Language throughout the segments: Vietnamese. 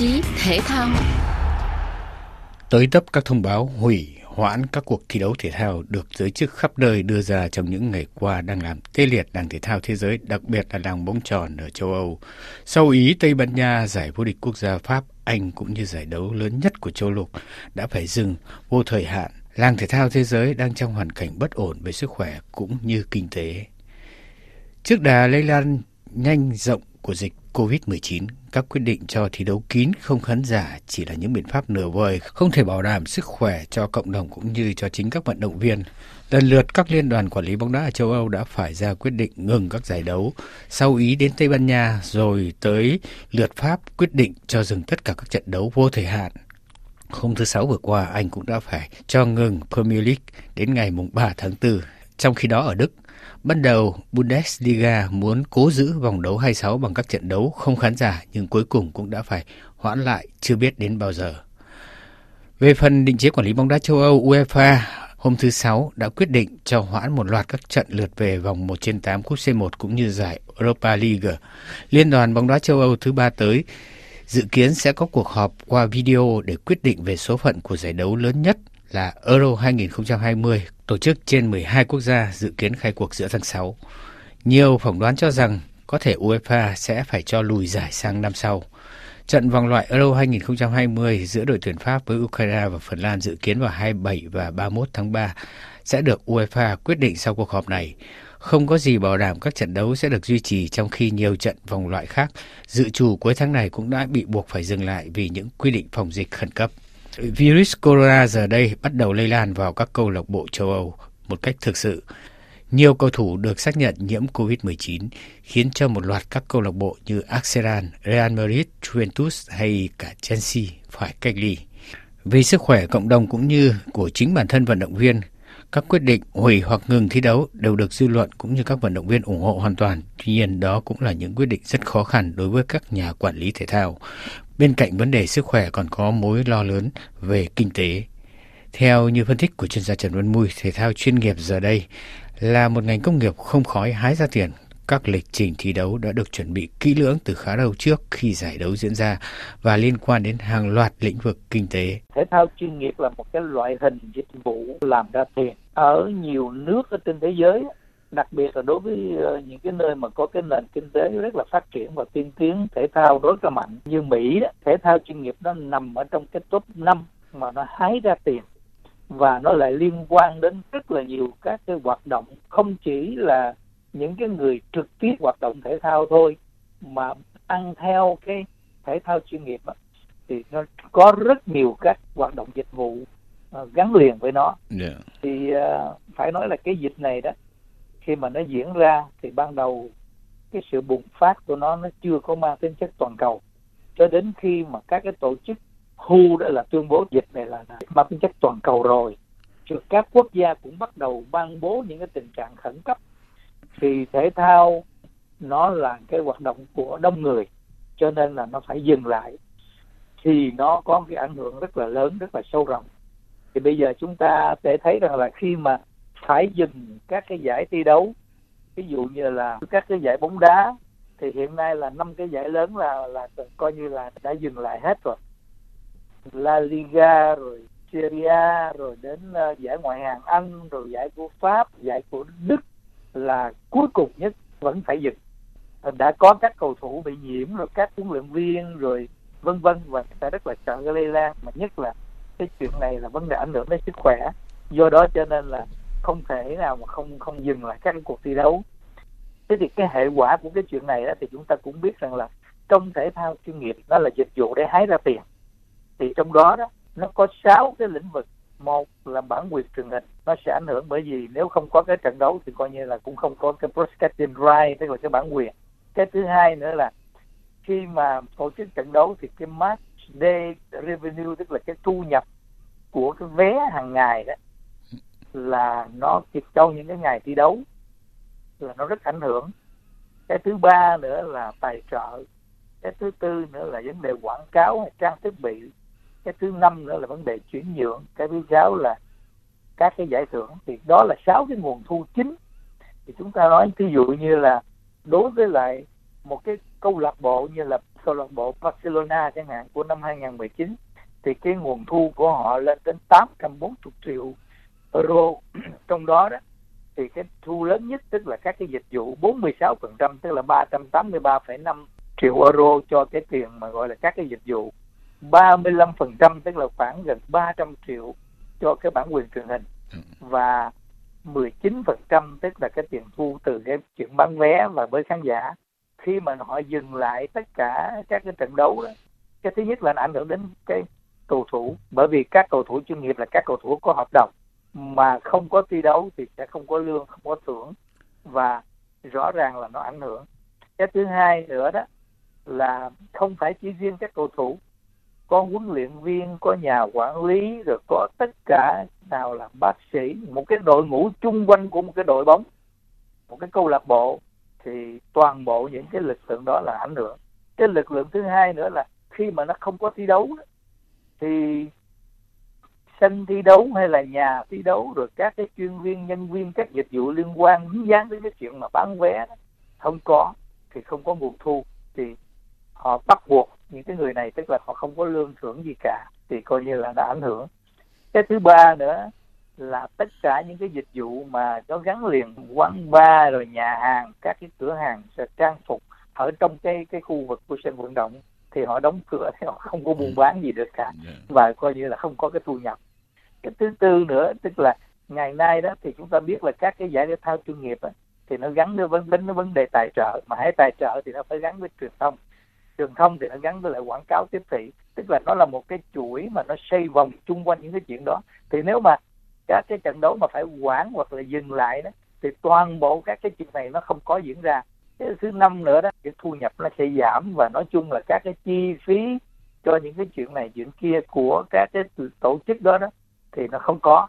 chí thể thao. Tới tấp các thông báo hủy hoãn các cuộc thi đấu thể thao được giới chức khắp nơi đưa ra trong những ngày qua đang làm tê liệt làng thể thao thế giới, đặc biệt là làng bóng tròn ở châu Âu. Sau Ý, Tây Ban Nha, giải vô địch quốc gia Pháp, Anh cũng như giải đấu lớn nhất của châu lục đã phải dừng vô thời hạn. Làng thể thao thế giới đang trong hoàn cảnh bất ổn về sức khỏe cũng như kinh tế. Trước đà lây lan nhanh rộng của dịch COVID-19, các quyết định cho thi đấu kín không khán giả chỉ là những biện pháp nửa vời, không thể bảo đảm sức khỏe cho cộng đồng cũng như cho chính các vận động viên. Lần lượt các liên đoàn quản lý bóng đá ở châu Âu đã phải ra quyết định ngừng các giải đấu, sau Ý đến Tây Ban Nha rồi tới lượt Pháp quyết định cho dừng tất cả các trận đấu vô thời hạn. Hôm thứ Sáu vừa qua, Anh cũng đã phải cho ngừng Premier League đến ngày 3 tháng 4. Trong khi đó ở Đức, Ban đầu, Bundesliga muốn cố giữ vòng đấu 26 bằng các trận đấu không khán giả nhưng cuối cùng cũng đã phải hoãn lại chưa biết đến bao giờ. Về phần định chế quản lý bóng đá châu Âu UEFA, hôm thứ Sáu đã quyết định cho hoãn một loạt các trận lượt về vòng 1 trên 8 cúp C1 cũng như giải Europa League. Liên đoàn bóng đá châu Âu thứ ba tới dự kiến sẽ có cuộc họp qua video để quyết định về số phận của giải đấu lớn nhất là Euro 2020 tổ chức trên 12 quốc gia dự kiến khai cuộc giữa tháng 6. Nhiều phỏng đoán cho rằng có thể UEFA sẽ phải cho lùi giải sang năm sau. Trận vòng loại Euro 2020 giữa đội tuyển Pháp với Ukraine và Phần Lan dự kiến vào 27 và 31 tháng 3 sẽ được UEFA quyết định sau cuộc họp này. Không có gì bảo đảm các trận đấu sẽ được duy trì trong khi nhiều trận vòng loại khác dự trù cuối tháng này cũng đã bị buộc phải dừng lại vì những quy định phòng dịch khẩn cấp. Virus corona giờ đây bắt đầu lây lan vào các câu lạc bộ châu Âu một cách thực sự. Nhiều cầu thủ được xác nhận nhiễm COVID-19 khiến cho một loạt các câu lạc bộ như Arsenal, Real Madrid, Juventus hay cả Chelsea phải cách ly. Vì sức khỏe cộng đồng cũng như của chính bản thân vận động viên, các quyết định hủy hoặc ngừng thi đấu đều được dư luận cũng như các vận động viên ủng hộ hoàn toàn. Tuy nhiên, đó cũng là những quyết định rất khó khăn đối với các nhà quản lý thể thao. Bên cạnh vấn đề sức khỏe còn có mối lo lớn về kinh tế. Theo như phân tích của chuyên gia Trần Văn Mui, thể thao chuyên nghiệp giờ đây là một ngành công nghiệp không khói hái ra tiền. Các lịch trình thi đấu đã được chuẩn bị kỹ lưỡng từ khá lâu trước khi giải đấu diễn ra và liên quan đến hàng loạt lĩnh vực kinh tế. Thể thao chuyên nghiệp là một cái loại hình dịch vụ làm ra tiền. Ở nhiều nước ở trên thế giới đặc biệt là đối với ờ, những cái nơi mà có cái nền kinh tế rất là phát triển và tiên tiến thể thao rất là mạnh như Mỹ đó, thể thao chuyên nghiệp nó nằm ở trong cái top 5 mà nó hái ra tiền và nó lại liên quan đến rất là nhiều các cái hoạt động không chỉ là những cái người trực tiếp hoạt động thể thao thôi mà ăn theo cái thể thao chuyên nghiệp đó, thì nó có rất nhiều các hoạt động dịch vụ uh, gắn liền với nó yeah. Dạ. thì uh, phải nói là cái dịch này đó khi mà nó diễn ra thì ban đầu cái sự bùng phát của nó nó chưa có mang tính chất toàn cầu. Cho đến khi mà các cái tổ chức WHO đó là tuyên bố dịch này là mang tính chất toàn cầu rồi rồi các quốc gia cũng bắt đầu ban bố những cái tình trạng khẩn cấp. Thì thể thao nó là cái hoạt động của đông người, cho nên là nó phải dừng lại. Thì nó có cái ảnh hưởng rất là lớn, rất là sâu rộng. Thì bây giờ chúng ta sẽ thấy rằng là khi mà phải dừng các cái giải thi đấu. Ví dụ như là các cái giải bóng đá thì hiện nay là năm cái giải lớn là là coi như là đã dừng lại hết rồi. La Liga rồi Syria rồi đến uh, giải ngoại hạng Anh rồi giải của Pháp giải của Đức là cuối cùng nhất vẫn phải dừng. Đã có các cầu thủ bị nhiễm rồi các huấn luyện viên rồi vân vân và sẽ rất là sợ cái lây lan. Mà nhất là cái chuyện này là vấn đề ảnh hưởng đến sức khỏe. Do đó cho nên là không thể nào mà không không dừng lại các cuộc thi đấu. Thế thì cái hệ quả của cái chuyện này đó thì chúng ta cũng biết rằng là trong thể thao chuyên nghiệp, đó là dịch vụ để hái ra tiền. Thì trong đó đó, nó có sáu cái lĩnh vực. Một là bản quyền truyền hình, nó sẽ ảnh hưởng bởi vì nếu không có cái trận đấu thì coi như là cũng không có cái broadcasting right tức là cái bản quyền. Cái thứ hai nữa là khi mà tổ chức trận đấu thì cái match day revenue, tức là cái thu nhập của cái vé hàng ngày đó là nó trong những cái ngày thi đấu, là nó rất ảnh hưởng. Cái thứ ba nữa là tài trợ, cái thứ tư nữa là vấn đề quảng cáo hay trang thiết bị, cái thứ năm nữa là vấn đề chuyển nhượng. Cái thứ sáu là các cái giải thưởng, thì đó là sáu cái nguồn thu chính. Thì chúng ta nói ví dụ như là đối với lại một cái câu lạc bộ như là câu lạc bộ Barcelona chẳng hạn của năm 2019 thì cái nguồn thu của họ lên đến 840 triệu euro. Trong đó đó thì cái thu lớn nhất tức là các cái dịch vụ 46% tức là 383,5 triệu euro cho cái tiền mà gọi là các cái dịch vụ 35% tức là khoảng gần 300 triệu cho cái bản quyền truyền hình và 19% tức là cái tiền thu từ cái chuyện bán vé. Và với khán giả khi mà họ dừng lại tất cả các cái trận đấu đó cái thứ nhất là nó ảnh hưởng đến cái cầu thủ bởi vì các cầu thủ chuyên nghiệp là các cầu thủ có hợp đồng mà không có thi đấu thì sẽ không có lương, không có thưởng. Và rõ ràng là nó ảnh hưởng. Cái thứ hai nữa đó là không phải chỉ riêng các cầu thủ. Có huấn luyện viên, có nhà quản lý, rồi có tất cả nào là bác sĩ, một cái đội ngũ chung quanh của một cái đội bóng, một cái câu lạc bộ, thì toàn bộ những cái lực lượng đó là ảnh hưởng. Cái lực lượng thứ hai nữa là khi mà nó không có thi đấu thì sân thi đấu hay là nhà thi đấu rồi các cái chuyên viên nhân viên các dịch vụ liên quan dính dáng đến cái chuyện mà bán vé đó, không có thì không có nguồn thu thì họ bắt buộc những cái người này tức là họ không có lương thưởng gì cả thì coi như là đã ảnh hưởng. Cái thứ ba nữa là tất cả những cái dịch vụ mà nó gắn liền quán bar rồi nhà hàng các cái cửa hàng trang phục ở trong cái cái khu vực của sân vận động thì họ đóng cửa thì họ không có buôn bán gì được cả. Dạ. và coi như là không có cái thu nhập cái thứ tư nữa tức là ngày nay đó thì chúng ta biết là các cái giải thể thao chuyên nghiệp á, thì nó gắn với vấn vấn vấn đề tài trợ. Mà hãy tài trợ thì nó phải gắn với truyền thông. Truyền thông thì nó gắn với lại quảng cáo tiếp thị. Tức là nó là một cái chuỗi mà nó xây vòng chung quanh những cái chuyện đó. Thì nếu mà các cái trận đấu mà phải quản hoặc là dừng lại đó thì toàn bộ các cái chuyện này nó không có diễn ra. Cái thứ năm nữa đó cái thu nhập nó sẽ giảm và nói chung là các cái chi phí cho những cái chuyện này chuyện kia của các cái tổ chức đó đó thì nó không có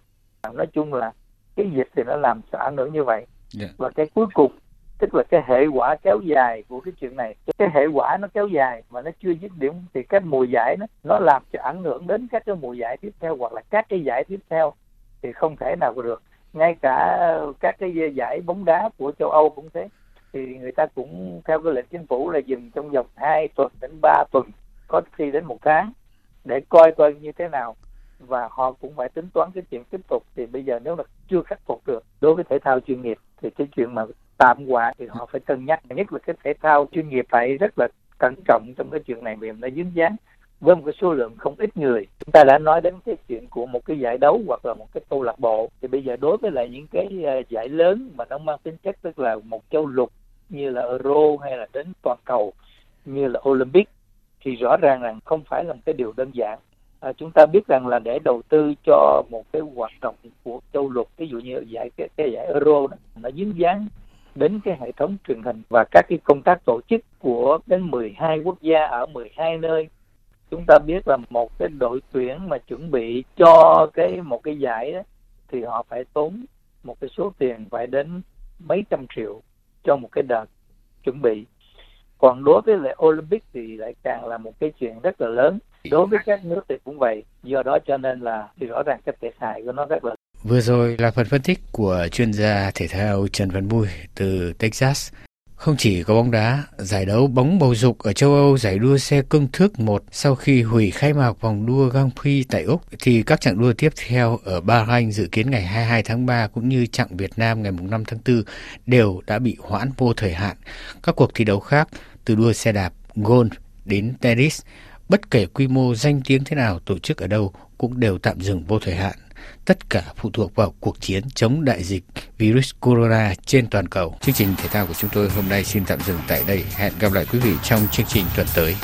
nói chung là cái dịch thì nó làm cho ảnh hưởng như vậy yeah. Dạ. và cái cuối cùng tức là cái hệ quả kéo dài của cái chuyện này cái hệ quả nó kéo dài mà nó chưa dứt điểm thì cái mùa giải nó nó làm cho ảnh hưởng đến các cái mùa giải tiếp theo hoặc là các cái giải tiếp theo thì không thể nào được ngay cả các cái giải bóng đá của châu Âu cũng thế thì người ta cũng theo cái lệnh chính phủ là dừng trong vòng 2 tuần đến 3 tuần có khi đến một tháng để coi coi như thế nào và họ cũng phải tính toán cái chuyện tiếp tục. Thì bây giờ nếu là chưa khắc phục được đối với thể thao chuyên nghiệp, thì cái chuyện mà tạm hoãn thì họ phải cân nhắc. Nhất là cái thể thao chuyên nghiệp phải rất là cẩn trọng trong cái chuyện này, vì nó dính dáng với một cái số lượng không ít người. Chúng ta đã nói đến cái chuyện của một cái giải đấu hoặc là một cái câu lạc bộ. Thì bây giờ đối với lại những cái ờ, giải lớn mà nó mang tính chất tức là một châu lục như là euro hay là đến toàn cầu như là olympic, thì rõ ràng là không phải là một cái điều đơn giản à, chúng ta biết rằng là để đầu tư cho một cái hoạt động của châu lục ví dụ như giải cái, cái giải euro đó, nó dính dáng đến cái hệ thống truyền hình và các cái công tác tổ chức của đến 12 quốc gia ở 12 nơi. Chúng ta biết là một cái đội tuyển mà chuẩn bị cho cái một cái giải đó, thì họ phải tốn một cái số tiền phải đến mấy trăm triệu cho một cái đợt chuẩn bị. Còn đối với lại Olympic thì lại càng là một cái chuyện rất là lớn đối với các nước thì cũng vậy do đó cho nên là thì rõ ràng cái thiệt hại của nó rất là Vừa rồi là phần phân tích của chuyên gia thể thao Trần Văn Bui từ Texas. Không chỉ có bóng đá, giải đấu bóng bầu dục ở châu Âu giải đua xe công thức 1 sau khi hủy khai mạc vòng đua Grand Prix tại Úc thì các chặng đua tiếp theo ở Bahrain dự kiến ngày 22 tháng 3 cũng như chặng Việt Nam ngày 5 tháng 4 đều đã bị hoãn vô thời hạn. Các cuộc thi đấu khác từ đua xe đạp, golf đến tennis, bất kể quy mô, danh tiếng thế nào, tổ chức ở đâu cũng đều tạm dừng vô thời hạn. Tất cả phụ thuộc vào cuộc chiến chống đại dịch virus corona trên toàn cầu. Chương trình thể thao của chúng tôi hôm nay xin tạm dừng tại đây. Hẹn gặp lại quý vị trong chương trình tuần tới.